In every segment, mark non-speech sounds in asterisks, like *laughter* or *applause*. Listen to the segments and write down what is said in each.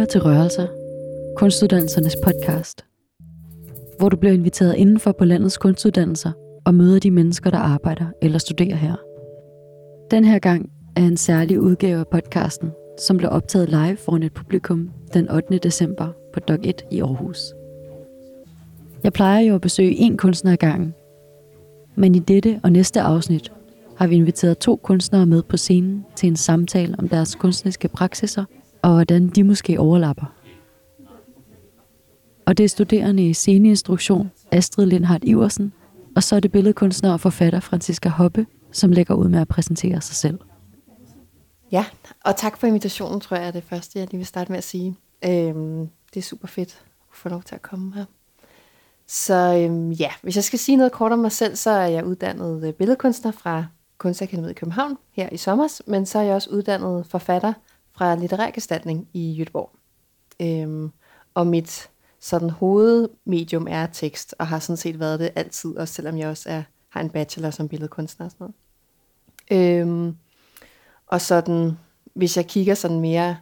Lytter til Rørelser, kunstuddannelsernes podcast, hvor du bliver inviteret indenfor på landets kunstuddannelser og møder de mennesker, der arbejder eller studerer her. Den her gang er en særlig udgave af podcasten, som blev optaget live foran et publikum den 8. december på Dog 1 i Aarhus. Jeg plejer jo at besøge én kunstner ad gangen, men i dette og næste afsnit har vi inviteret to kunstnere med på scenen til en samtale om deres kunstneriske praksiser og hvordan de måske overlapper. Og det er studerende i sceneinstruktion Astrid Lindhardt Iversen, og så er det billedkunstner og forfatter Franziska Hoppe, som lægger ud med at præsentere sig selv. Ja, og tak for invitationen, tror jeg er det første, jeg lige vil starte med at sige. Øhm, det er super fedt at få lov til at komme her. Så øhm, ja, hvis jeg skal sige noget kort om mig selv, så er jeg uddannet øh, billedkunstner fra Kunstakademiet i København her i sommer, men så er jeg også uddannet forfatter fra litterær gestaltning i Jødeborg. Øhm, og mit sådan hovedmedium er tekst, og har sådan set været det altid, også selvom jeg også er, har en bachelor som billedkunstner og sådan noget. Øhm, og sådan, hvis jeg kigger sådan mere,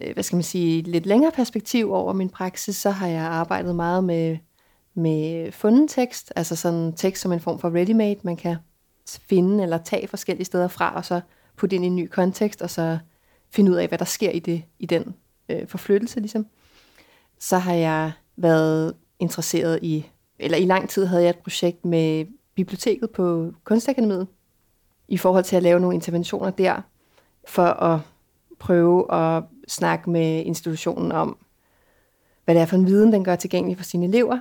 øh, hvad skal man sige, lidt længere perspektiv over min praksis, så har jeg arbejdet meget med, med funden tekst, altså sådan tekst som en form for ready-made, man kan finde eller tage forskellige steder fra, og så putte ind i en ny kontekst, og så finde ud af, hvad der sker i, det, i den øh, forflyttelse, ligesom. Så har jeg været interesseret i, eller i lang tid havde jeg et projekt med biblioteket på Kunstakademiet, i forhold til at lave nogle interventioner der, for at prøve at snakke med institutionen om, hvad det er for en viden, den gør tilgængelig for sine elever.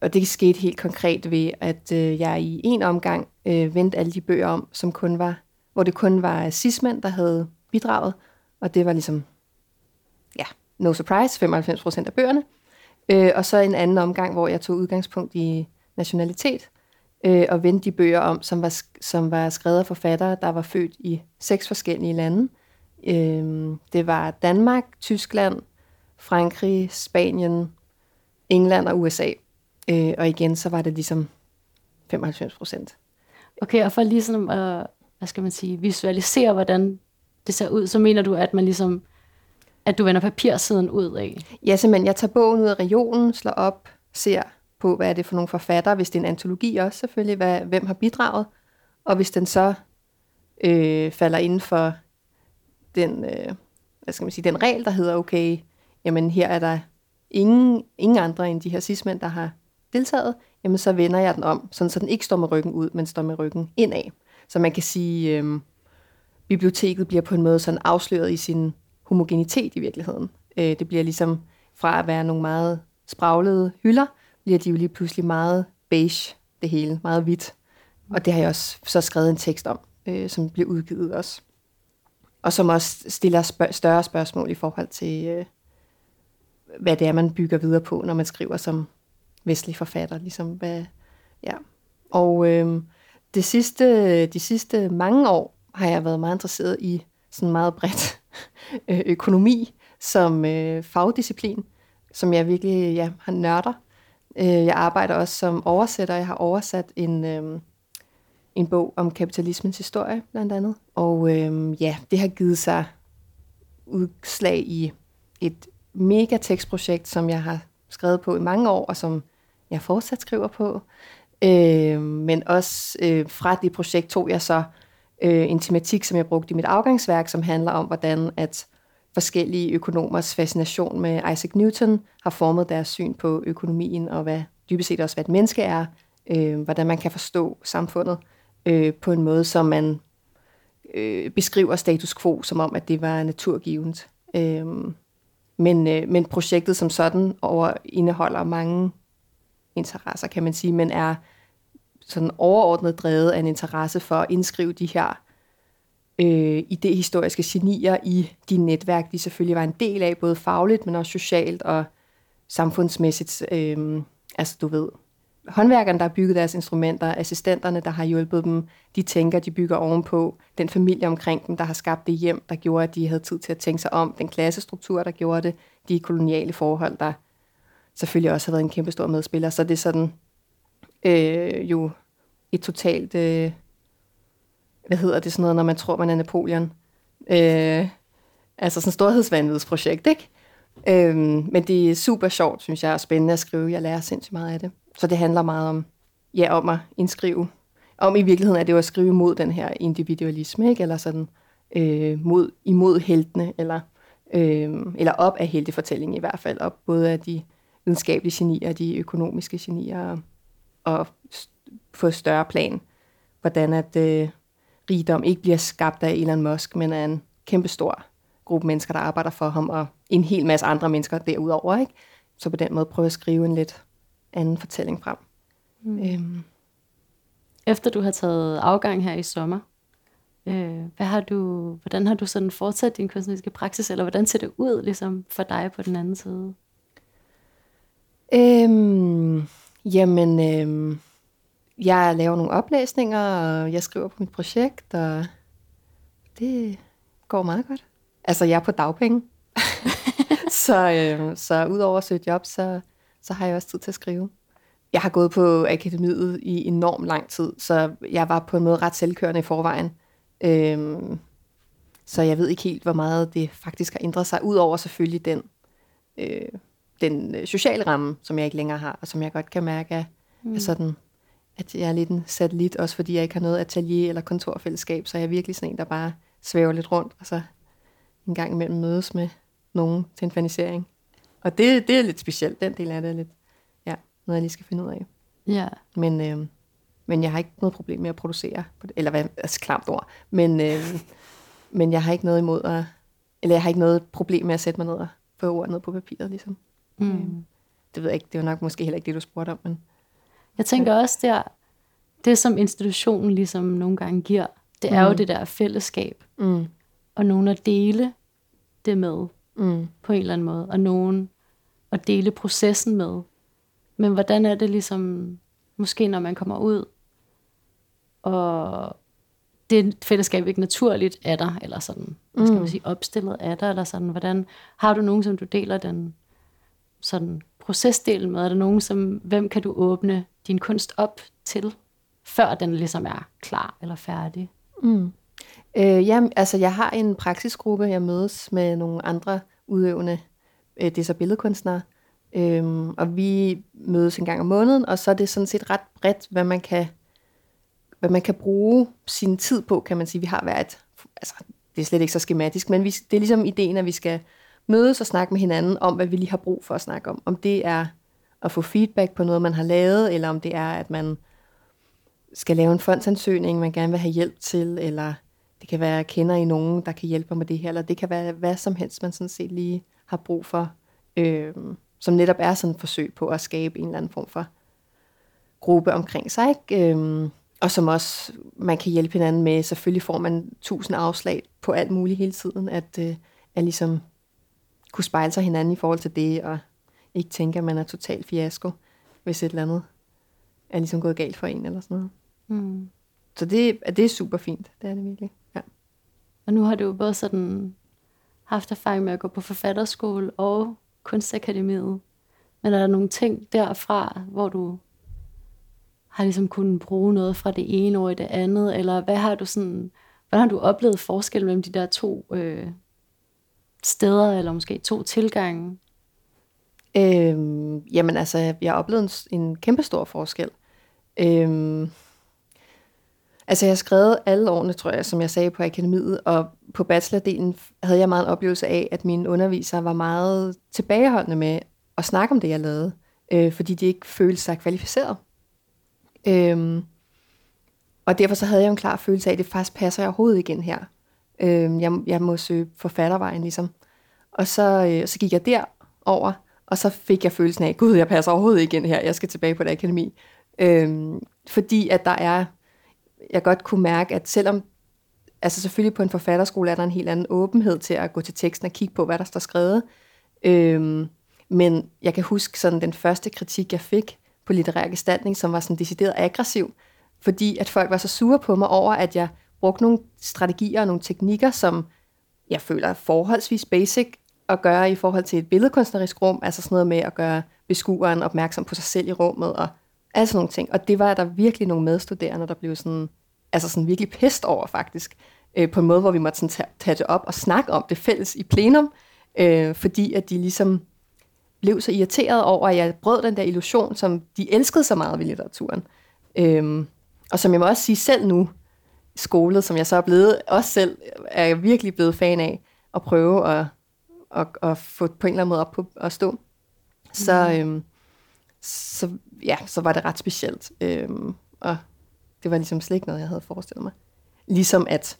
Og det skete helt konkret ved, at øh, jeg i en omgang øh, vendte alle de bøger om, som kun var, hvor det kun var cismænd, der havde bidraget, og det var ligesom, ja, no surprise, 95 procent af bøgerne. Øh, og så en anden omgang, hvor jeg tog udgangspunkt i nationalitet, øh, og vendte de bøger om, som var, som var skrevet af forfattere, der var født i seks forskellige lande. Øh, det var Danmark, Tyskland, Frankrig, Spanien, England og USA. Øh, og igen, så var det ligesom 95 procent. Okay, og for lige sådan at, hvad skal man sige, visualisere, hvordan det ser ud, så mener du, at man ligesom, at du vender papirsiden ud af? Ja, simpelthen. Jeg tager bogen ud af regionen, slår op, ser på, hvad er det for nogle forfattere, hvis det er en antologi også selvfølgelig, hvad, hvem har bidraget, og hvis den så øh, falder inden for den, øh, hvad skal man sige, den regel, der hedder, okay, jamen her er der ingen, ingen andre end de her cismænd, der har deltaget, jamen så vender jeg den om, sådan, så den ikke står med ryggen ud, men står med ryggen indad. Så man kan sige, øh, biblioteket bliver på en måde sådan afsløret i sin homogenitet i virkeligheden. Øh, det bliver ligesom fra at være nogle meget spraglede hylder, bliver de jo lige pludselig meget beige, det hele, meget hvidt. Og det har jeg også så skrevet en tekst om, øh, som bliver udgivet også. Og som også stiller spørg- større spørgsmål i forhold til, øh, hvad det er, man bygger videre på, når man skriver som vestlig forfatter. Ligesom hvad, ja. Og øh, det sidste, de sidste mange år har jeg været meget interesseret i sådan meget bredt *laughs* øh, økonomi som øh, fagdisciplin, som jeg virkelig ja, har nørder. Øh, jeg arbejder også som oversætter. Jeg har oversat en, øh, en bog om kapitalismens historie, blandt andet. Og øh, ja, det har givet sig udslag i et mega tekstprojekt, som jeg har skrevet på i mange år, og som jeg fortsat skriver på. Øh, men også øh, fra det projekt tog jeg så øh, Øh, en tematik, som jeg brugte i mit afgangsværk, som handler om, hvordan at forskellige økonomers fascination med Isaac Newton har formet deres syn på økonomien, og hvad dybest set også, hvad et menneske er, øh, hvordan man kan forstå samfundet øh, på en måde, som man øh, beskriver status quo, som om, at det var naturgivet. Øh, men, øh, men projektet som sådan over indeholder mange interesser, kan man sige, men er sådan overordnet drevet af en interesse for at indskrive de her øh, idehistoriske genier i de netværk, de selvfølgelig var en del af, både fagligt, men også socialt og samfundsmæssigt. Øh, altså du ved, håndværkerne, der har bygget deres instrumenter, assistenterne, der har hjulpet dem, de tænker, de bygger ovenpå, den familie omkring dem, der har skabt det hjem, der gjorde, at de havde tid til at tænke sig om, den klassestruktur, der gjorde det, de koloniale forhold, der selvfølgelig også har været en kæmpe stor medspiller. Så det er sådan, øh, jo et totalt, øh, hvad hedder det sådan noget, når man tror, man er Napoleon. Øh, Altså sådan et storhedsvanvidsprojekt, ikke? Øhm, men det er super sjovt, synes jeg, og spændende at skrive. Jeg lærer sindssygt meget af det. Så det handler meget om, ja, om at indskrive. Om i virkeligheden er det jo at skrive mod den her individualisme, ikke? Eller sådan øh, mod, imod heltene, eller, øh, eller op af heltefortællingen i hvert fald. Op både af de videnskabelige genier og de økonomiske genier, og, på større plan, hvordan at øh, rigdom ikke bliver skabt af Elon Musk, men af en kæmpestor gruppe mennesker, der arbejder for ham, og en hel masse andre mennesker derudover. Ikke? Så på den måde prøve at skrive en lidt anden fortælling frem. Mm. Øhm. Efter du har taget afgang her i sommer, øh, hvad har du, hvordan har du sådan fortsat din kunstneriske praksis, eller hvordan ser det ud ligesom for dig på den anden side? Øhm, jamen, øh, jeg laver nogle oplæsninger, og jeg skriver på mit projekt, og det går meget godt. Altså, jeg er på dagpenge. *laughs* så, øh, så udover at søge job, så, så har jeg også tid til at skrive. Jeg har gået på akademiet i enorm lang tid, så jeg var på en måde ret selvkørende i forvejen. Øhm, så jeg ved ikke helt, hvor meget det faktisk har ændret sig, udover selvfølgelig den, øh, den sociale ramme, som jeg ikke længere har, og som jeg godt kan mærke er, mm. er sådan, at jeg er lidt en satellit, også fordi jeg ikke har noget atelier eller kontorfællesskab, så jeg er virkelig sådan en, der bare svæver lidt rundt, og så en gang imellem mødes med nogen til en fanisering. Og det, det er lidt specielt, den del af det er lidt, ja, noget jeg lige skal finde ud af. Ja. Men, øh, men jeg har ikke noget problem med at producere, eller hvad, altså klamt ord, men, øh, men jeg har ikke noget imod at, eller jeg har ikke noget problem med at sætte mig ned og få ord ned på papiret, ligesom. Mm. Øh, det ved jeg ikke, det var nok måske heller ikke det, du spurgte om, men... Jeg tænker også der, det som institutionen ligesom nogle gange giver, det er mm. jo det der fællesskab. Mm. Og nogen at dele det med mm. på en eller anden måde, og nogen at dele processen med. Men hvordan er det ligesom, måske når man kommer ud, og det fællesskab ikke naturligt er der, eller sådan, hvad skal man mm. sige, opstillet er der, eller sådan, hvordan, har du nogen, som du deler den sådan procesdel med? Er der nogen, som, hvem kan du åbne din kunst op til, før den ligesom er klar eller færdig? Mm. Øh, jamen, altså, jeg har en praksisgruppe, jeg mødes med nogle andre udøvende, øh, det er så billedkunstnere, øhm, og vi mødes en gang om måneden, og så er det sådan set ret bredt, hvad man kan, hvad man kan bruge sin tid på, kan man sige. Vi har været, altså, det er slet ikke så skematisk, men vi, det er ligesom ideen, at vi skal mødes og snakke med hinanden om, hvad vi lige har brug for at snakke om. Om det er at få feedback på noget, man har lavet, eller om det er, at man skal lave en fondsansøgning, man gerne vil have hjælp til, eller det kan være, at kender I nogen, der kan hjælpe med det her, eller det kan være hvad som helst, man sådan set lige har brug for, øh, som netop er sådan et forsøg på at skabe en eller anden form for gruppe omkring sig, ikke? Øh, og som også man kan hjælpe hinanden med. Selvfølgelig får man tusind afslag på alt muligt hele tiden, at, øh, at ligesom kunne spejle sig hinanden i forhold til det, og ikke tænke, at man er totalt fiasko, hvis et eller andet er ligesom gået galt for en eller sådan noget. Mm. Så det, det er super fint, det er det virkelig. Ja. Og nu har du jo både sådan haft erfaring med at gå på forfatterskole og kunstakademiet. Men er der nogle ting derfra, hvor du har ligesom kunnet bruge noget fra det ene år i det andet, eller hvad har du sådan, hvordan har du oplevet forskel mellem de der to øh, steder, eller måske to tilgange? Øhm, jamen altså, jeg har oplevet en, en kæmpe stor forskel. Øhm, altså jeg har skrevet alle årene, tror jeg, som jeg sagde på akademiet, og på bachelordelen havde jeg meget en oplevelse af, at mine undervisere var meget tilbageholdende med at snakke om det, jeg lavede, øh, fordi de ikke følte sig kvalificeret. Øhm, og derfor så havde jeg en klar følelse af, at det faktisk passer jeg overhovedet ikke ind her. Øh, jeg, jeg må søge forfattervejen ligesom. Og så, øh, så gik jeg derover, og så fik jeg følelsen af, gud, jeg passer overhovedet ikke ind her, jeg skal tilbage på det akademi. Øh, fordi at der er, jeg godt kunne mærke, at selvom, altså selvfølgelig på en forfatterskole er der en helt anden åbenhed til at gå til teksten og kigge på, hvad der står skrevet. Øh, men jeg kan huske sådan den første kritik, jeg fik på litterær gestaltning, som var sådan decideret aggressiv, fordi at folk var så sure på mig over, at jeg brugt nogle strategier og nogle teknikker, som jeg føler er forholdsvis basic at gøre i forhold til et billedkunstnerisk rum, altså sådan noget med at gøre beskueren opmærksom på sig selv i rummet og alle sådan nogle ting. Og det var der virkelig nogle medstuderende, der blev sådan, altså sådan virkelig pest over faktisk. øh, på en måde, hvor vi måtte sådan tage, tage det op og snakke om det fælles i plenum, øh, fordi at de ligesom blev så irriteret over, at jeg brød den der illusion, som de elskede så meget ved litteraturen. Øhm, og som jeg må også sige selv nu, skolet, som jeg så er blevet, også selv er jeg virkelig blevet fan af, at prøve at, at, at få på en eller anden måde op på at stå. Så, mm. øhm, så, ja, så var det ret specielt. Øhm, og det var ligesom slet ikke noget, jeg havde forestillet mig. Ligesom at,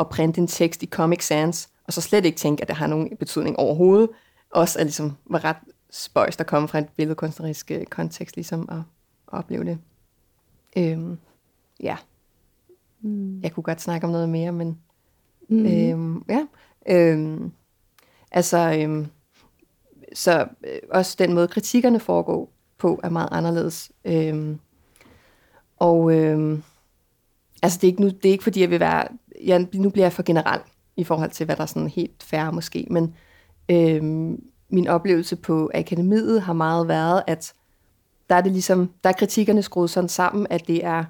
at printe en tekst i Comic Sans, og så slet ikke tænke, at det har nogen betydning overhovedet, også at ligesom var ret spøjst at komme fra et billedkunstnerisk øh, kontekst, ligesom at, at opleve det. Øhm, ja. Mm. Jeg kunne godt snakke om noget mere, men mm. øhm, ja. Øhm, altså, øhm, så øh, også den måde, kritikkerne foregår på, er meget anderledes. Øhm, og øhm, altså, det er, ikke nu, det er ikke fordi, jeg vil være... Jeg, nu bliver jeg for generel i forhold til, hvad der er sådan helt færre måske, men øhm, min oplevelse på akademiet har meget været, at der er det ligesom, der er kritikkerne skruet sådan sammen, at det er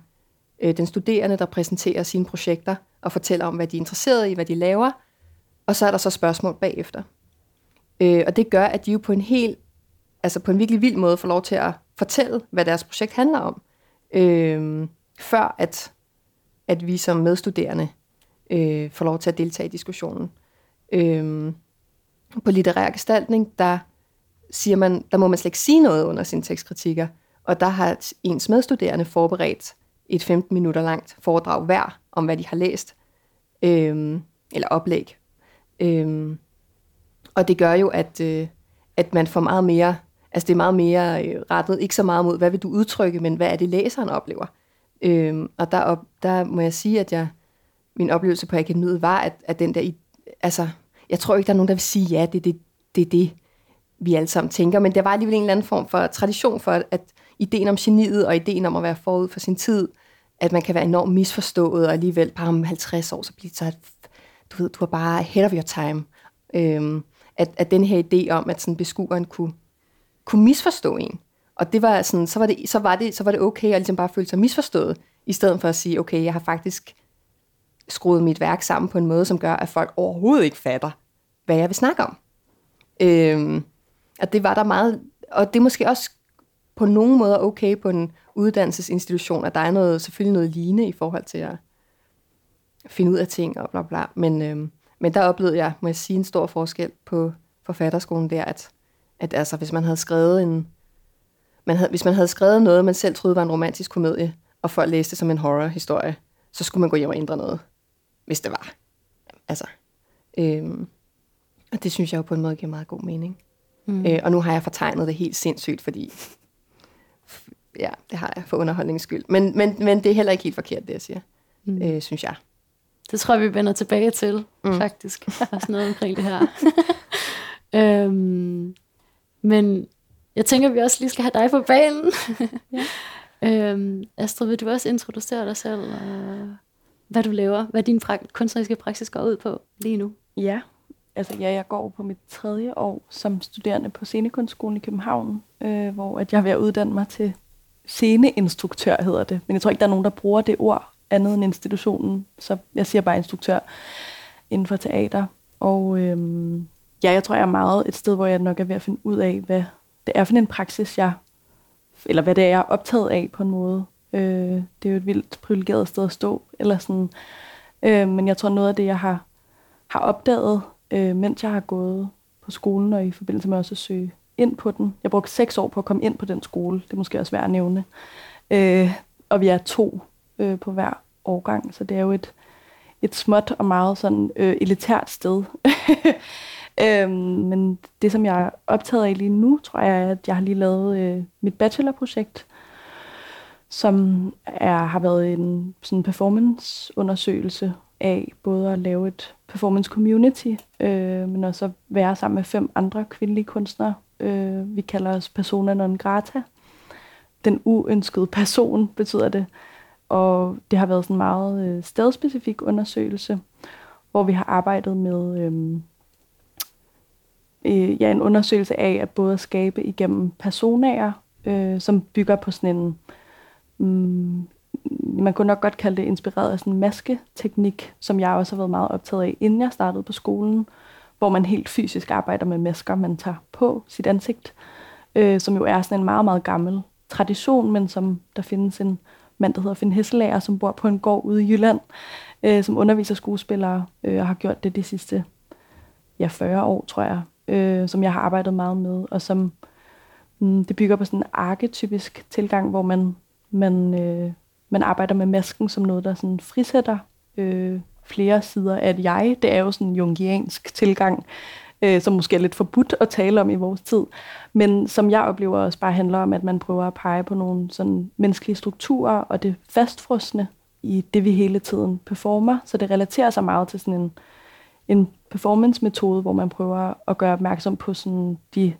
øh, den studerende, der præsenterer sine projekter og fortæller om, hvad de er interesseret i, hvad de laver, og så er der så spørgsmål bagefter. Øh, og det gør, at de jo på en helt, altså på en virkelig vild måde får lov til at fortælle, hvad deres projekt handler om, øh, før at, at vi som medstuderende øh, får lov til at deltage i diskussionen. Øh, på litterær gestaltning, der siger man, der må man slet ikke sige noget under sine tekstkritikker, og der har ens medstuderende forberedt et 15 minutter langt foredrag hver om, hvad de har læst, øhm, eller oplæg. Øhm, og det gør jo, at, øh, at man får meget mere, altså det er meget mere øh, rettet, ikke så meget mod, hvad vil du udtrykke, men hvad er det, læseren oplever. Øhm, og der, op, der må jeg sige, at jeg, min oplevelse på akademiet var, at, at den der, altså jeg tror ikke, der er nogen, der vil sige, ja, det er det, det, det, vi alle sammen tænker, men der var alligevel en eller anden form for tradition for, at ideen om geniet og ideen om at være forud for sin tid, at man kan være enormt misforstået, og alligevel bare om 50 år, så bliver det så, at du ved, du er bare ahead of your time. Øhm, at, at den her idé om, at sådan beskueren kunne, kunne misforstå en. Og det var sådan, så var det, så var det, så var det okay at ligesom bare føle sig misforstået, i stedet for at sige, okay, jeg har faktisk skruet mit værk sammen på en måde, som gør, at folk overhovedet ikke fatter, hvad jeg vil snakke om. Øhm, og det var der meget, og det er måske også på nogen måder okay på en uddannelsesinstitution, at der er noget, selvfølgelig noget lignende i forhold til at finde ud af ting og bla bla. Men, øhm, men der oplevede jeg, må jeg sige, en stor forskel på forfatterskolen der, at, at altså, hvis man havde skrevet en, man havde, hvis man havde skrevet noget, man selv troede var en romantisk komedie, og folk læste som en horrorhistorie, så skulle man gå hjem og ændre noget, hvis det var. Altså, øhm, og det synes jeg jo på en måde giver meget god mening. Mm. Øh, og nu har jeg fortegnet det helt sindssygt, fordi ja, det har jeg for underholdningens skyld. Men, men, men det er heller ikke helt forkert, det jeg siger, mm. øh, synes jeg. Det tror jeg, vi vender tilbage til, mm. faktisk. *laughs* Også noget omkring det her. øhm, men jeg tænker, at vi også lige skal have dig på banen. *laughs* ja. *laughs* øhm, Astrid, vil du også introducere dig selv? Og hvad du laver? Hvad din pra- kunstneriske praksis går ud på lige nu? Ja, altså ja, jeg går på mit tredje år som studerende på Scenekunstskolen i København, øh, hvor at jeg er ved at uddanne mig til sceneinstruktør, hedder det. Men jeg tror ikke, der er nogen, der bruger det ord andet end institutionen, så jeg siger bare instruktør inden for teater. Og øhm, ja, jeg tror, jeg er meget et sted, hvor jeg nok er ved at finde ud af, hvad det er for en praksis, jeg, eller hvad det er, jeg er optaget af på en måde. Øh, det er jo et vildt privilegeret sted at stå, eller sådan. Øh, men jeg tror, noget af det, jeg har, har opdaget, øh, mens jeg har gået på skolen, og i forbindelse med også at søge ind på den. Jeg brugte seks år på at komme ind på den skole. Det er måske også værd at nævne. Øh, og vi er to øh, på hver årgang, så det er jo et, et småt og meget sådan øh, elitært sted. *laughs* øhm, men det, som jeg er optaget af lige nu, tror jeg, er, at jeg har lige lavet øh, mit bachelorprojekt, som er, har været en sådan performanceundersøgelse af både at lave et performance community, øh, men også at være sammen med fem andre kvindelige kunstnere. Øh, vi kalder os persona non grata. Den uønskede person *laughs* betyder det. Og det har været sådan en meget øh, stedspecifik undersøgelse, hvor vi har arbejdet med øh, øh, ja, en undersøgelse af at både skabe igennem personager, øh, som bygger på sådan en mm, man kunne nok godt kalde det inspireret af sådan en masketeknik, som jeg også har været meget optaget af, inden jeg startede på skolen, hvor man helt fysisk arbejder med masker, man tager på sit ansigt, øh, som jo er sådan en meget, meget gammel tradition, men som der findes en mand, der hedder Finn Hesselager, som bor på en gård ude i Jylland, øh, som underviser skuespillere øh, og har gjort det de sidste ja, 40 år, tror jeg, øh, som jeg har arbejdet meget med, og som mm, det bygger på sådan en arketypisk tilgang, hvor man, man, øh, man arbejder med masken som noget, der sådan frisætter øh, flere sider af et jeg. Det er jo sådan en jungiansk tilgang, øh, som måske er lidt forbudt at tale om i vores tid, men som jeg oplever også bare handler om, at man prøver at pege på nogle sådan menneskelige strukturer og det fastfrosne i det, vi hele tiden performer. Så det relaterer sig meget til sådan en, en performance-metode, hvor man prøver at gøre opmærksom på sådan de,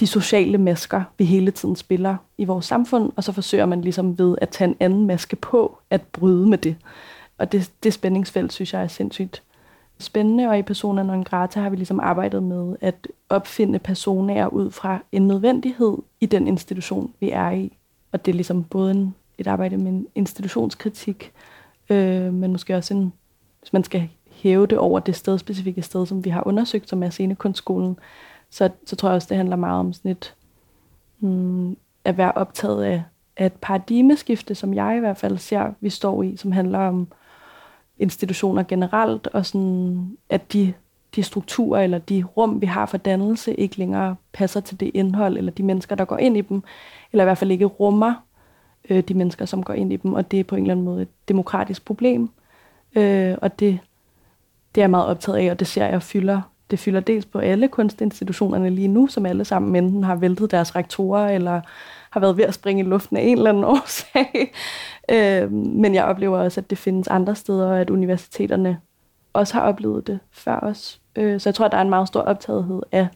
de sociale masker, vi hele tiden spiller i vores samfund, og så forsøger man ligesom ved at tage en anden maske på, at bryde med det. Og det, det spændingsfelt, synes jeg er sindssygt spændende, og i Persona non grata har vi ligesom arbejdet med at opfinde personer ud fra en nødvendighed i den institution, vi er i. Og det er ligesom både en, et arbejde med en institutionskritik, øh, men måske også en, hvis man skal hæve det over det sted, specifikke sted, som vi har undersøgt, som er scenekunstskolen, så, så tror jeg også, det handler meget om sådan et, mm, at være optaget af, af et paradigmeskifte, som jeg i hvert fald ser, vi står i, som handler om institutioner generelt, og sådan, at de, de strukturer eller de rum, vi har for dannelse, ikke længere passer til det indhold, eller de mennesker, der går ind i dem, eller i hvert fald ikke rummer øh, de mennesker, som går ind i dem, og det er på en eller anden måde et demokratisk problem. Øh, og det, det er jeg meget optaget af, og det ser jeg fylder. Det fylder dels på alle kunstinstitutionerne lige nu, som alle sammen enten har væltet deres rektorer, eller har været ved at springe i luften af en eller anden *laughs* årsag. øh, men jeg oplever også, at det findes andre steder, og at universiteterne også har oplevet det før os. Øh, så jeg tror, at der er en meget stor optagethed af,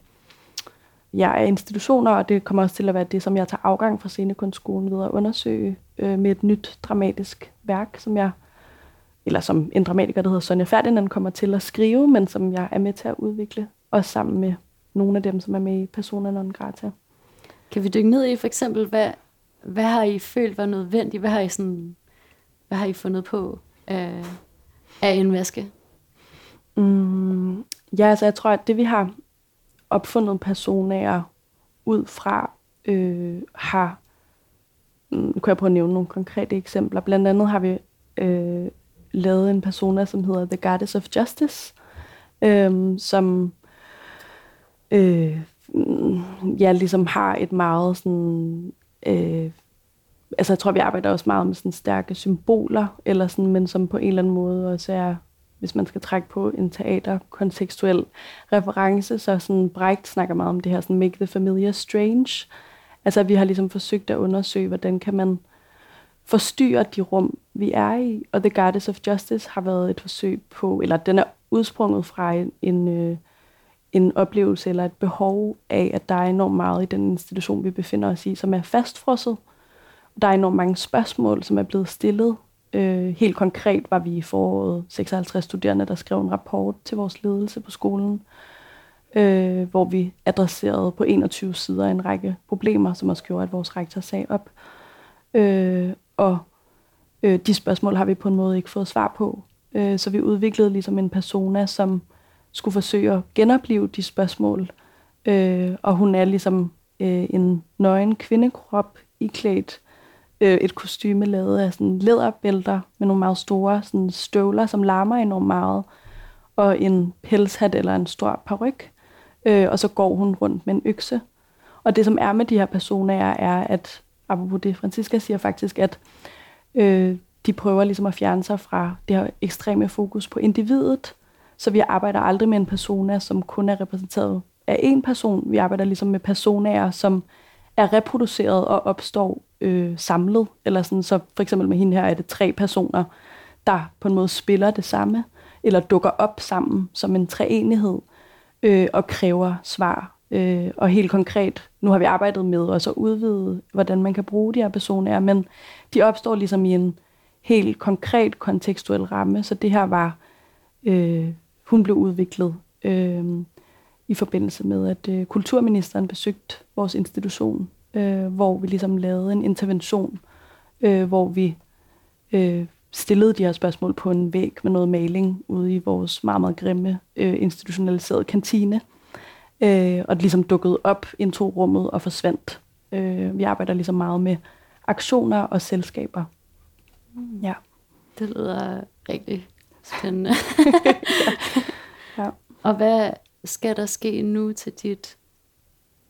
ja, af institutioner, og det kommer også til at være det, som jeg tager afgang fra scenekunstskolen ved at undersøge øh, med et nyt dramatisk værk, som jeg eller som en dramatiker, der hedder Sonja Ferdinand, kommer til at skrive, men som jeg er med til at udvikle, også sammen med nogle af dem, som er med i Persona non grata. Kan vi dykke ned i for eksempel, hvad, hvad har I følt var nødvendigt? Hvad har I, sådan, hvad har I fundet på af, af en vaske? Mm, ja, altså jeg tror, at det vi har opfundet personer ud fra, øh, har, mm, Nu kan jeg prøve at nævne nogle konkrete eksempler. Blandt andet har vi øh, lavet en persona, som hedder The Goddess of Justice, øh, som øh, ja, ligesom har et meget sådan... Øh, altså jeg tror, vi arbejder også meget med sådan stærke symboler, eller sådan, men som på en eller anden måde også er, hvis man skal trække på en teaterkontekstuel reference, så sådan Brecht snakker meget om det her sådan make the familiar strange. Altså vi har ligesom forsøgt at undersøge, hvordan kan man forstyrre de rum, vi er i. Og The Goddess of Justice har været et forsøg på, eller den er udsprunget fra en, en øh, en oplevelse eller et behov af, at der er enormt meget i den institution, vi befinder os i, som er fastfrosset. Der er enormt mange spørgsmål, som er blevet stillet. Øh, helt konkret var vi i foråret 56 studerende, der skrev en rapport til vores ledelse på skolen, øh, hvor vi adresserede på 21 sider en række problemer, som også gjorde, at vores rektor sagde op. Øh, og øh, de spørgsmål har vi på en måde ikke fået svar på. Øh, så vi udviklede ligesom en persona, som skulle forsøge at genopleve de spørgsmål. Øh, og hun er ligesom øh, en nøgen kvindekrop iklædt øh, et kostyme lavet af sådan læderbælter med nogle meget store sådan støvler, som larmer enormt meget, og en pelshat eller en stor paryk. Øh, og så går hun rundt med en økse. Og det, som er med de her personer, er, er at, apropos det, Francisca siger faktisk, at øh, de prøver ligesom at fjerne sig fra det her ekstreme fokus på individet, så vi arbejder aldrig med en persona, som kun er repræsenteret af én person. Vi arbejder ligesom med personaer, som er reproduceret og opstår øh, samlet. Eller sådan, så for eksempel med hende her er det tre personer, der på en måde spiller det samme, eller dukker op sammen som en treenighed øh, og kræver svar. Øh, og helt konkret, nu har vi arbejdet med også at udvide, hvordan man kan bruge de her personer, men de opstår ligesom i en helt konkret kontekstuel ramme, så det her var øh, hun blev udviklet øh, i forbindelse med, at øh, kulturministeren besøgte vores institution, øh, hvor vi ligesom lavede en intervention, øh, hvor vi øh, stillede de her spørgsmål på en væg med noget maling ude i vores meget, meget grimme øh, institutionaliserede kantine. Øh, og det ligesom dukkede op, indtog rummet og forsvandt. Øh, vi arbejder ligesom meget med aktioner og selskaber. Mm. Ja. Det lyder rigtig spændende. *laughs* *laughs* ja. Og hvad skal der ske nu til dit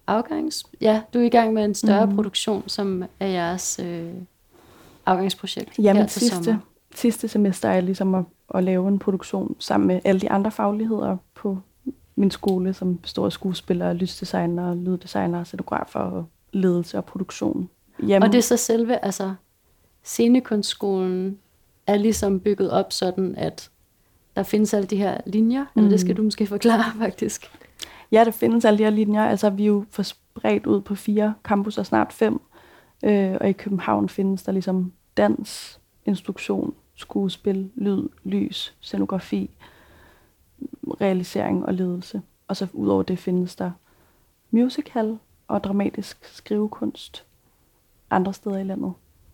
afgangs... Ja, du er i gang med en større mm. produktion, som er jeres øh, afgangsprojekt Jamen her til sidste, sommer. sidste semester er ligesom at, at lave en produktion sammen med alle de andre fagligheder på min skole, som består af skuespillere, lysdesignere, lyddesignere, scenografer og ledelse og produktion. Jamen. Og det er så selve, altså scenekunstskolen er ligesom bygget op sådan, at der findes alle de her linjer, mm. eller det skal du måske forklare *laughs* faktisk. Ja, der findes alle de her linjer. Altså, vi er jo spredt ud på fire campus og snart fem. Øh, og i København findes der ligesom dans, instruktion, skuespil, lyd, lys, scenografi, realisering og ledelse. Og så udover det findes der musical og dramatisk skrivekunst andre steder i landet.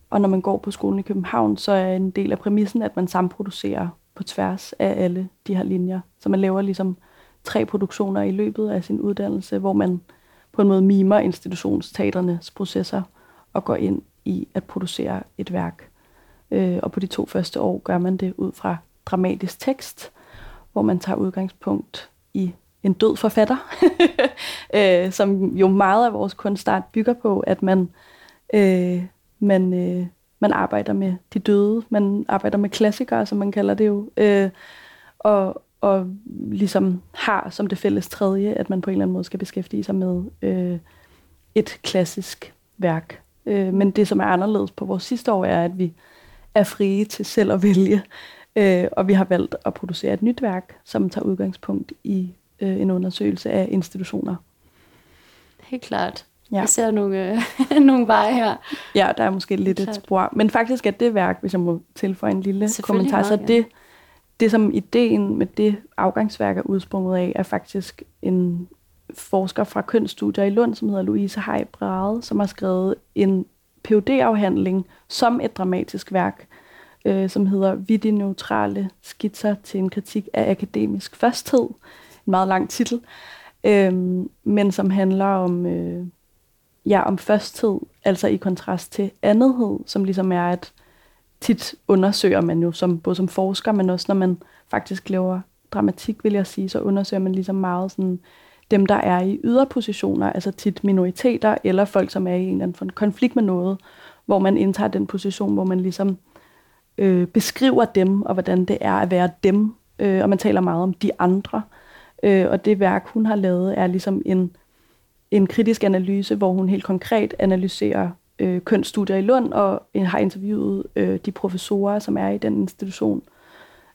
Og når man går på skolen i København, så er en del af præmissen, at man samproducerer på tværs af alle de her linjer. Så man laver ligesom tre produktioner i løbet af sin uddannelse, hvor man på en måde mimer institutionsteaternes processer og går ind i at producere et værk. Øh, og på de to første år gør man det ud fra dramatisk tekst, hvor man tager udgangspunkt i en død forfatter, *laughs* øh, som jo meget af vores kunstart bygger på, at man, øh, man, øh, man arbejder med de døde, man arbejder med klassikere, som man kalder det jo, øh, og, og ligesom har som det fælles tredje, at man på en eller anden måde skal beskæftige sig med øh, et klassisk værk. Øh, men det, som er anderledes på vores sidste år, er, at vi er frie til selv at vælge, øh, og vi har valgt at producere et nyt værk, som tager udgangspunkt i øh, en undersøgelse af institutioner. Helt klart. Ja. Jeg ser nogle, øh, *laughs* nogle veje her. Ja, der er måske lidt et spor. Men faktisk er det værk, hvis jeg må tilføje en lille kommentar, så det, det som ideen med det afgangsværk er udsprunget af, er faktisk en forsker fra kønsstudier i Lund, som hedder Louise Hej Brade, som har skrevet en phd afhandling som et dramatisk værk, øh, som hedder Vidige neutrale skitser til en kritik af akademisk fasthed. En meget lang titel, øh, men som handler om, øh, ja, om førsthed, altså i kontrast til andethed, som ligesom er, at tit undersøger man jo som, både som forsker, men også når man faktisk laver dramatik, vil jeg sige, så undersøger man ligesom meget sådan, dem, der er i yderpositioner, altså tit minoriteter, eller folk, som er i en eller anden konflikt med noget, hvor man indtager den position, hvor man ligesom øh, beskriver dem, og hvordan det er at være dem, øh, og man taler meget om de andre. Øh, og det værk, hun har lavet, er ligesom en, en kritisk analyse, hvor hun helt konkret analyserer øh, kønsstudier i Lund, og øh, har interviewet øh, de professorer, som er i den institution,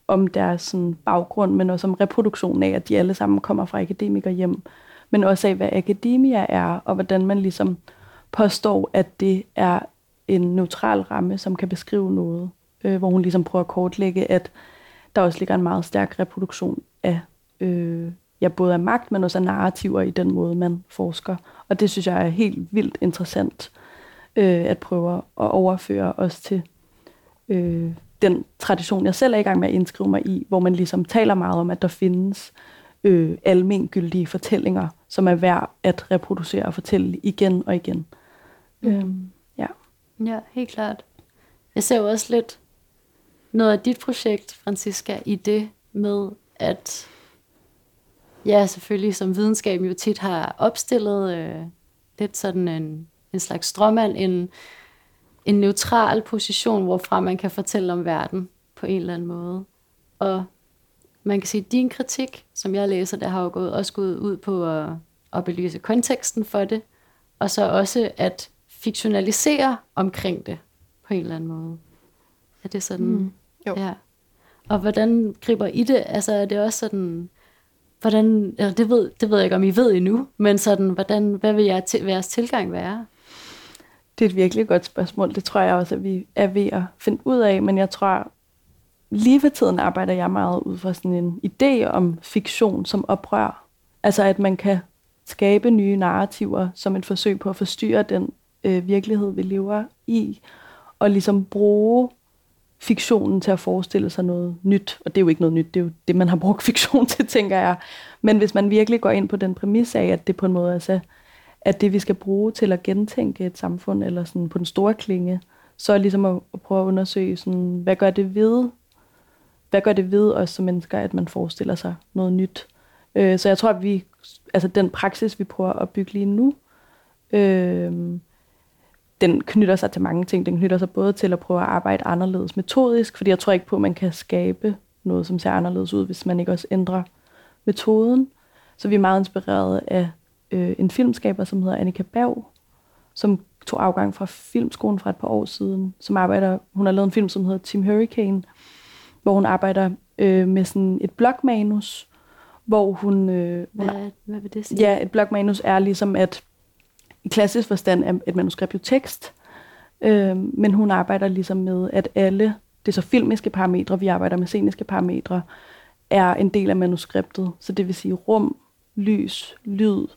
om deres sådan, baggrund, men også om reproduktionen af, at de alle sammen kommer fra akademikere hjem, men også af, hvad akademia er, og hvordan man ligesom påstår, at det er en neutral ramme, som kan beskrive noget, øh, hvor hun ligesom prøver at kortlægge, at der også ligger en meget stærk reproduktion af øh, ja, både af magt, men også af narrativer i den måde, man forsker. Og det synes jeg er helt vildt interessant øh, at prøve at overføre os til øh, den tradition, jeg selv er i gang med at indskrive mig i, hvor man ligesom taler meget om, at der findes øh, almengyldige fortællinger, som er værd at reproducere og fortælle igen og igen. Mm. Øhm, ja. ja, helt klart. Jeg ser jo også lidt noget af dit projekt, Francisca, i det med, at ja, selvfølgelig som videnskaben jo tit har opstillet øh, lidt sådan en, en slags strømmand, en, en neutral position, hvorfra man kan fortælle om verden på en eller anden måde. Og man kan sige, at din kritik, som jeg læser, der har jo gået, også gået ud på at, at belyse konteksten for det, og så også at fiktionalisere omkring det på en eller anden måde. Er det sådan? Mm. Jo. Ja. Og hvordan griber I det? Altså er det også sådan, hvordan, ja, det ved, det ved jeg ikke, om I ved endnu, men sådan, hvordan, hvad vil jeg til, jeres tilgang være? Det er et virkelig godt spørgsmål. Det tror jeg også, at vi er ved at finde ud af, men jeg tror, lige for tiden arbejder jeg meget ud fra sådan en idé om fiktion som oprør. Altså at man kan skabe nye narrativer som et forsøg på at forstyrre den øh, virkelighed, vi lever i, og ligesom bruge fiktionen til at forestille sig noget nyt. Og det er jo ikke noget nyt, det er jo det, man har brugt *laughs* fiktion til, tænker jeg. Men hvis man virkelig går ind på den præmis af, at det på en måde altså, at det, vi skal bruge til at gentænke et samfund, eller sådan på den store klinge, så er ligesom at, at prøve at undersøge, sådan, hvad gør det ved, hvad gør det ved os som mennesker, at man forestiller sig noget nyt. Øh, så jeg tror, at vi, altså den praksis, vi prøver at bygge lige nu, øh, den knytter sig til mange ting. Den knytter sig både til at prøve at arbejde anderledes metodisk, fordi jeg tror ikke på, at man kan skabe noget, som ser anderledes ud, hvis man ikke også ændrer metoden. Så vi er meget inspireret af øh, en filmskaber, som hedder Annika Bav, som tog afgang fra filmskolen for et par år siden, som arbejder, hun har lavet en film, som hedder Team Hurricane, hvor hun arbejder øh, med sådan et blogmanus, hvor hun... Øh, hvad, hvad vil det sige? Ja, et blogmanus er ligesom, at i klassisk forstand er et manuskript jo tekst, øh, men hun arbejder ligesom med, at alle, det er så filmiske parametre, vi arbejder med sceniske parametre, er en del af manuskriptet. Så det vil sige rum, lys, lyd,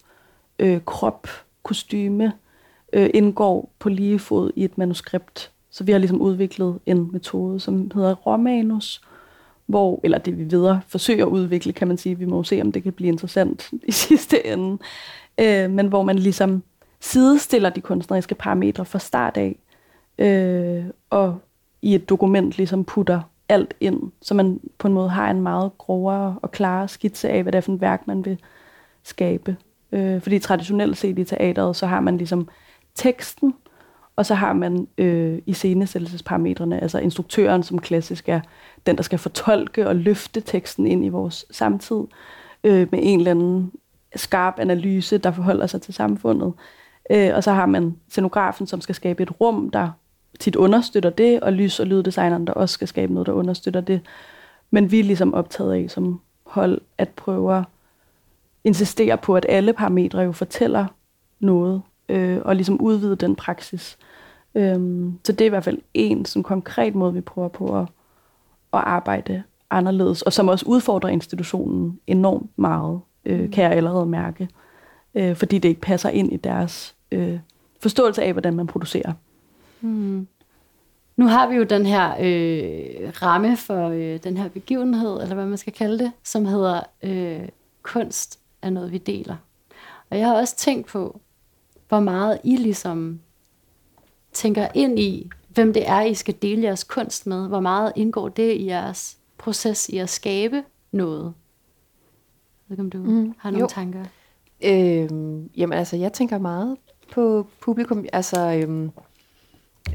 øh, krop, kostyme, øh, indgår på lige fod i et manuskript. Så vi har ligesom udviklet en metode, som hedder romanus, hvor, eller det vi videre forsøger at udvikle, kan man sige. Vi må se, om det kan blive interessant i sidste ende. Øh, men hvor man ligesom sidestiller de kunstneriske parametre fra start af, øh, og i et dokument ligesom putter alt ind, så man på en måde har en meget grovere og klarere skitse af, hvad det er for et værk, man vil skabe. Øh, fordi traditionelt set i teateret, så har man ligesom teksten, og så har man øh, i scenesættelsesparametrene, altså instruktøren, som klassisk er den, der skal fortolke og løfte teksten ind i vores samtid, øh, med en eller anden skarp analyse, der forholder sig til samfundet. Øh, og så har man scenografen, som skal skabe et rum, der tit understøtter det, og lys- og lyddesigneren, der også skal skabe noget, der understøtter det. Men vi er ligesom optaget af som hold at prøve at insistere på, at alle parametre jo fortæller noget, øh, og ligesom udvide den praksis. Øhm, så det er i hvert fald en sådan konkret måde, vi prøver på at, at arbejde anderledes, og som også udfordrer institutionen enormt meget, øh, kan jeg allerede mærke, øh, fordi det ikke passer ind i deres øh, forståelse af, hvordan man producerer. Hmm. Nu har vi jo den her øh, ramme for øh, den her begivenhed, eller hvad man skal kalde det, som hedder øh, kunst er noget, vi deler. Og jeg har også tænkt på, hvor meget I ligesom tænker ind i, hvem det er, I skal dele jeres kunst med. Hvor meget indgår det i jeres proces i at skabe noget? Jeg ved ikke, om du mm, har nogle jo. tanker? Øhm, jamen altså, jeg tænker meget på publikum. Altså, øhm,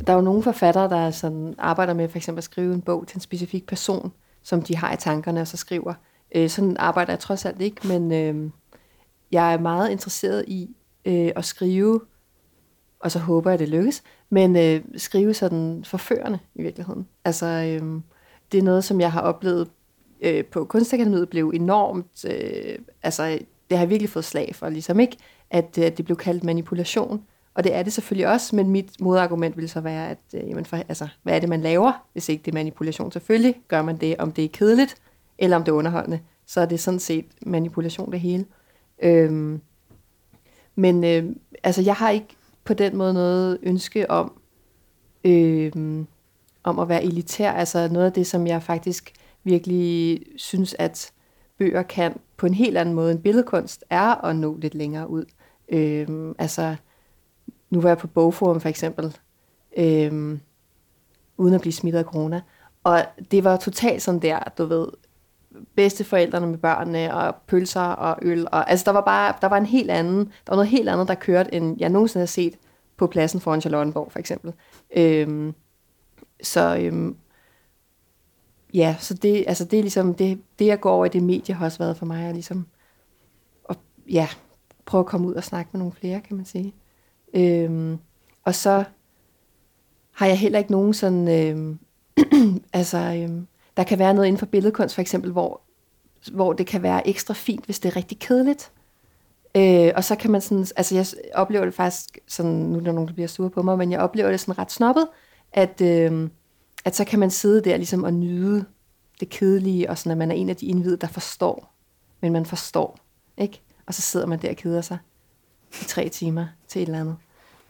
der er jo nogle forfattere, der sådan arbejder med for eksempel at skrive en bog til en specifik person, som de har i tankerne, og så skriver. Øh, sådan arbejder jeg trods alt ikke, men øh, jeg er meget interesseret i øh, at skrive, og så håber jeg, det lykkes, men øh, skrive sådan forførende i virkeligheden. Altså, øh, det er noget, som jeg har oplevet øh, på Kunstakademiet, blev enormt, øh, altså, det har jeg virkelig fået slag for, ligesom ikke, at, øh, at det blev kaldt manipulation. Og det er det selvfølgelig også, men mit modargument vil så være, at øh, jamen for, altså, hvad er det, man laver, hvis ikke det er manipulation? Selvfølgelig gør man det, om det er kedeligt, eller om det er underholdende. Så er det sådan set manipulation det hele. Øhm, men øh, altså, jeg har ikke på den måde noget ønske om, øh, om at være elitær. Altså noget af det, som jeg faktisk virkelig synes, at bøger kan på en helt anden måde end billedkunst, er at nå lidt længere ud. Øhm, altså, nu var jeg på Bogforum for eksempel, øhm, uden at blive smittet af corona. Og det var totalt sådan der, du ved, bedste forældrene med børnene, og pølser og øl. Og, altså, der var bare der var en helt anden, der var noget helt andet, der kørte, end jeg nogensinde har set på pladsen foran Charlottenborg, for eksempel. Øhm, så øhm, ja, så det, altså det er ligesom, det, det jeg går over i det medie har også været for mig, at ligesom, og, ja, prøve at komme ud og snakke med nogle flere, kan man sige. Øhm, og så har jeg heller ikke nogen sådan, øhm, *clears throat* altså, øhm, der kan være noget inden for billedkunst for eksempel, hvor, hvor det kan være ekstra fint, hvis det er rigtig kedeligt. Øh, og så kan man sådan, altså jeg oplever det faktisk sådan, nu er der nogen, der bliver sure på mig, men jeg oplever det sådan ret snobbet, at, øh, at så kan man sidde der ligesom og nyde det kedelige, og sådan at man er en af de indvidede, der forstår, men man forstår, ikke? Og så sidder man der og keder sig i tre timer til et eller andet.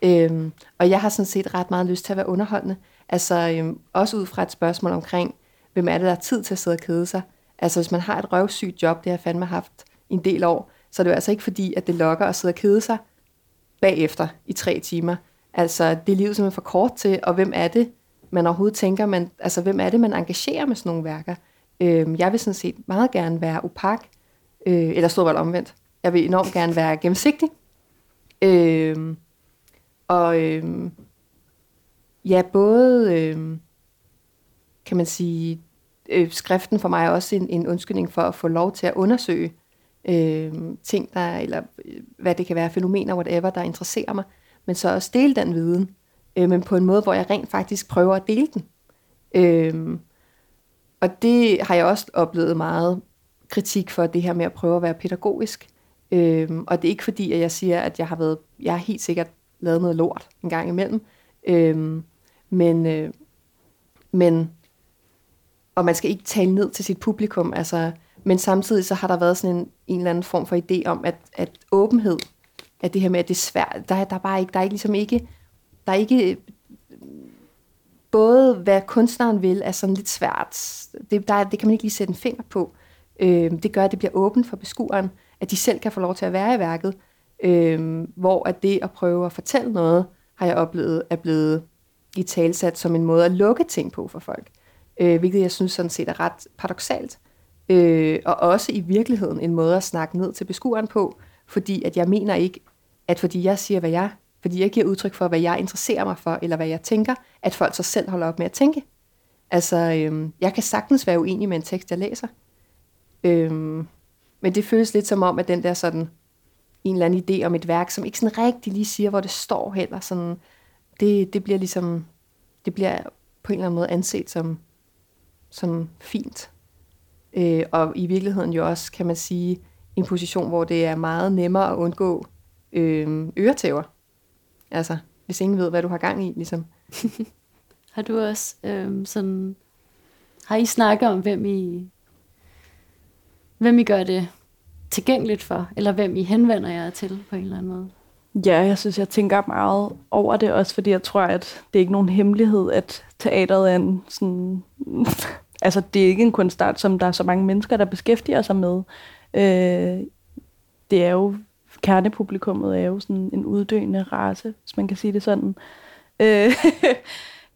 Øhm, og jeg har sådan set ret meget lyst til at være underholdende. Altså øhm, også ud fra et spørgsmål omkring, hvem er det, der har tid til at sidde og kede sig. Altså hvis man har et røvsygt job, det har jeg fandme haft en del år, så er det jo altså ikke fordi, at det lokker at sidde og kede sig bagefter i tre timer. Altså det er livet simpelthen for kort til, og hvem er det, man overhovedet tænker, man, altså hvem er det, man engagerer med sådan nogle værker? Øhm, jeg vil sådan set meget gerne være opak, øh, eller stort omvendt. Jeg vil enormt gerne være gennemsigtig. Øhm, og øhm, ja, både, øhm, kan man sige, øh, skriften for mig er også en, en undskyldning for at få lov til at undersøge øh, ting, der, eller øh, hvad det kan være, fænomener, whatever, der interesserer mig, men så også dele den viden, øh, men på en måde, hvor jeg rent faktisk prøver at dele den. Øh, og det har jeg også oplevet meget kritik for, det her med at prøve at være pædagogisk. Øh, og det er ikke fordi, at jeg siger, at jeg har været, jeg har helt sikkert lavet noget lort en gang imellem, Øhm, men, øh, men, og man skal ikke tale ned til sit publikum, altså, men samtidig så har der været sådan en, en eller anden form for idé om, at, at åbenhed, at det her med, at det er svært, der, der er bare ikke, der er ikke ligesom ikke, der er ikke, både hvad kunstneren vil, er sådan lidt svært. Det, der, det kan man ikke lige sætte en finger på. Øh, det gør, at det bliver åbent for beskueren, at de selv kan få lov til at være i værket, øh, hvor at det at prøve at fortælle noget, har jeg oplevet, er blevet i talsat som en måde at lukke ting på for folk. Øh, hvilket jeg synes sådan set er ret paradoxalt. Øh, og også i virkeligheden en måde at snakke ned til beskueren på, fordi at jeg mener ikke, at fordi jeg siger, hvad jeg, fordi jeg giver udtryk for, hvad jeg interesserer mig for, eller hvad jeg tænker, at folk så selv holder op med at tænke. Altså, øhm, jeg kan sagtens være uenig med en tekst, jeg læser. Øhm, men det føles lidt som om, at den der sådan, en eller anden idé om et værk, som ikke sådan rigtig lige siger, hvor det står heller, sådan, det, det bliver ligesom, det bliver på en eller anden måde anset som, som fint. Øh, og i virkeligheden jo også, kan man sige, en position, hvor det er meget nemmere at undgå øh, øretæver. Altså, hvis ingen ved, hvad du har gang i, ligesom. *laughs* har du også øh, sådan... Har I snakket om, hvem I, hvem I gør det tilgængeligt for, eller hvem I henvender jer til på en eller anden måde? Ja, jeg synes, jeg tænker meget over det, også fordi jeg tror, at det er ikke nogen hemmelighed, at teateret er en sådan... *laughs* altså, det er ikke en kunstart, som der er så mange mennesker, der beskæftiger sig med. Øh, det er jo kernepublikummet er jo sådan en uddøende race, hvis man kan sige det sådan. Øh, *laughs*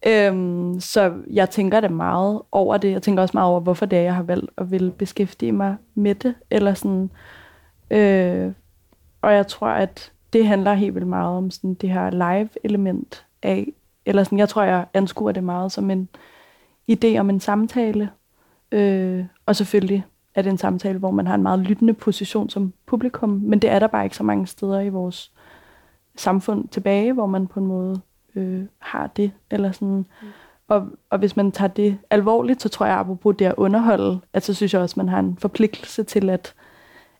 øhm, så jeg tænker det meget over det. Jeg tænker også meget over, hvorfor det er, jeg har valgt at ville beskæftige mig med det. Eller sådan, øh, og jeg tror, at det handler helt vildt meget om sådan det her live-element af, eller sådan, jeg tror, jeg anskuer det meget som en idé om en samtale, øh, og selvfølgelig er det en samtale, hvor man har en meget lyttende position som publikum, men det er der bare ikke så mange steder i vores samfund tilbage, hvor man på en måde øh, har det. Eller sådan. Mm. Og, og hvis man tager det alvorligt, så tror jeg, apropos det at underholde, at så synes jeg også, man har en forpligtelse til, at,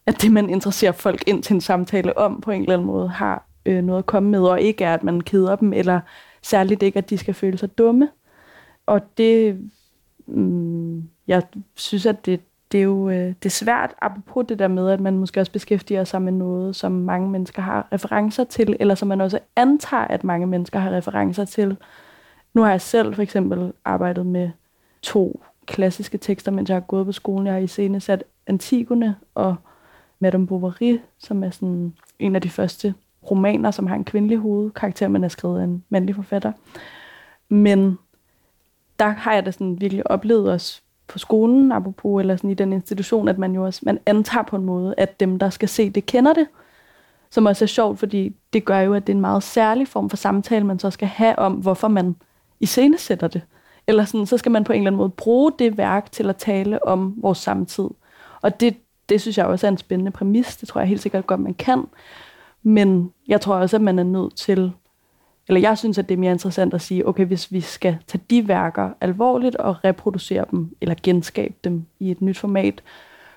at det, man interesserer folk ind til en samtale om, på en eller anden måde har øh, noget at komme med, og ikke er, at man keder dem, eller særligt ikke, at de skal føle sig dumme. Og det, mm, jeg synes, at det, det er jo øh, det er svært, apropos det der med, at man måske også beskæftiger sig med noget, som mange mennesker har referencer til, eller som man også antager, at mange mennesker har referencer til. Nu har jeg selv for eksempel arbejdet med to klassiske tekster, mens jeg har gået på skolen. Jeg har i scene sat Antigone og Madame Bovary, som er sådan en af de første romaner, som har en kvindelig hovedkarakter, men er skrevet af en mandlig forfatter. Men der har jeg da sådan virkelig oplevet os på skolen, apropos, eller sådan i den institution, at man jo også, man antager på en måde, at dem, der skal se det, kender det. Som også er sjovt, fordi det gør jo, at det er en meget særlig form for samtale, man så skal have om, hvorfor man iscenesætter det. Eller sådan, så skal man på en eller anden måde bruge det værk til at tale om vores samtid. Og det, det synes jeg også er en spændende præmis. Det tror jeg helt sikkert godt, man kan. Men jeg tror også, at man er nødt til eller jeg synes, at det er mere interessant at sige, okay, hvis vi skal tage de værker alvorligt og reproducere dem, eller genskabe dem i et nyt format,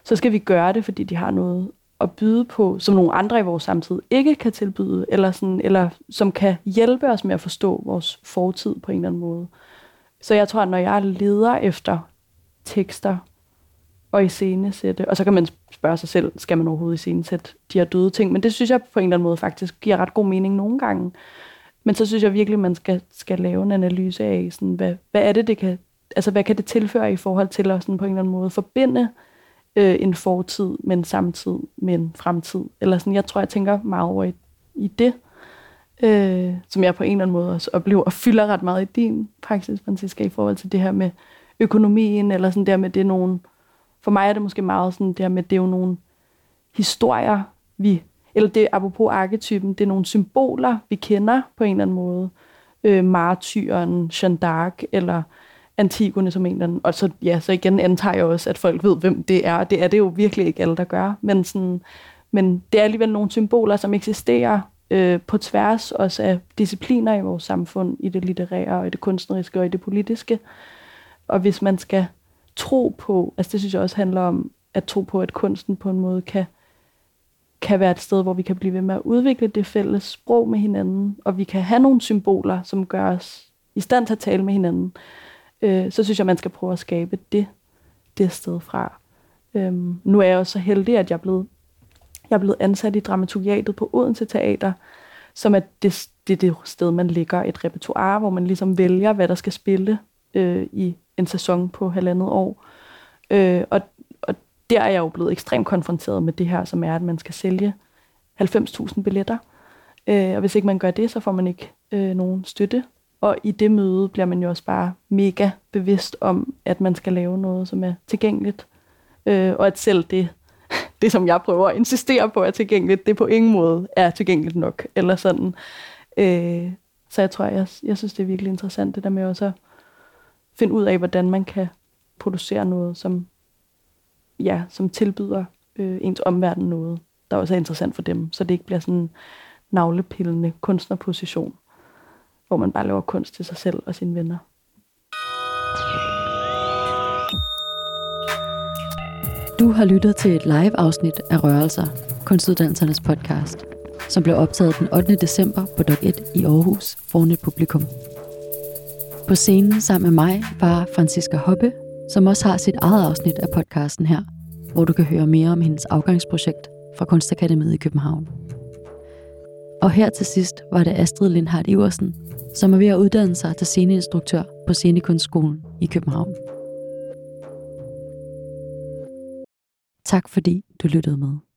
så skal vi gøre det, fordi de har noget at byde på, som nogle andre i vores samtid ikke kan tilbyde, eller, sådan, eller som kan hjælpe os med at forstå vores fortid på en eller anden måde. Så jeg tror, at når jeg leder efter tekster og iscenesætte, og så kan man spørge sig selv, skal man overhovedet iscenesætte de her døde ting, men det synes jeg på en eller anden måde faktisk giver ret god mening nogle gange. Men så synes jeg virkelig, man skal, skal lave en analyse af, sådan, hvad, hvad er det, det kan, altså hvad kan det tilføre i forhold til at sådan på en eller anden måde forbinde øh, en fortid med en samtid med en fremtid. Eller sådan, jeg tror, jeg tænker meget over i, i det, øh, som jeg på en eller anden måde også oplever og fylder ret meget i din praksis, Francisca, i forhold til det her med økonomien, eller sådan der med det er nogen, for mig er det måske meget sådan der med, det er jo nogle historier, vi, eller det apropos arketypen, det er nogle symboler, vi kender på en eller anden måde. Øh, martyren, Jeanne d'Arc, eller Antigone som en eller anden. Og så, ja, så igen antager jeg også, at folk ved, hvem det er. Det er det jo virkelig ikke alle, der gør. Men, sådan, men det er alligevel nogle symboler, som eksisterer øh, på tværs også af discipliner i vores samfund, i det litterære, og i det kunstneriske og i det politiske. Og hvis man skal tro på, altså det synes jeg også handler om at tro på, at kunsten på en måde kan, kan være et sted, hvor vi kan blive ved med at udvikle det fælles sprog med hinanden, og vi kan have nogle symboler, som gør os i stand til at tale med hinanden, øh, så synes jeg, man skal prøve at skabe det, det sted fra. Øhm, nu er jeg også så heldig, at jeg er blevet, jeg er blevet ansat i dramaturgiatet på Odense Teater, som er det, det, det sted, man lægger et repertoire, hvor man ligesom vælger, hvad der skal spille øh, i en sæson på halvandet år. Øh, og, og der er jeg jo blevet ekstremt konfronteret med det her, som er, at man skal sælge 90.000 billetter. Øh, og hvis ikke man gør det, så får man ikke øh, nogen støtte. Og i det møde bliver man jo også bare mega bevidst om, at man skal lave noget, som er tilgængeligt. Øh, og at selv det, *laughs* det, som jeg prøver at insistere på er tilgængeligt, det på ingen måde er tilgængeligt nok. Eller sådan. Øh, så jeg tror, jeg, jeg synes, det er virkelig interessant, det der med også at finde ud af, hvordan man kan producere noget, som, ja, som tilbyder øh, ens omverden noget, der også er interessant for dem, så det ikke bliver sådan en navlepillende kunstnerposition, hvor man bare laver kunst til sig selv og sine venner. Du har lyttet til et live-afsnit af Rørelser, kunstuddannelsernes podcast, som blev optaget den 8. december på Dok 1 i Aarhus foran et publikum. På scenen sammen med mig var Franziska Hoppe, som også har sit eget afsnit af podcasten her, hvor du kan høre mere om hendes afgangsprojekt fra Kunstakademiet i København. Og her til sidst var det Astrid Lindhardt Iversen, som er ved at uddanne sig til sceneinstruktør på Scenekunstskolen i København. Tak fordi du lyttede med.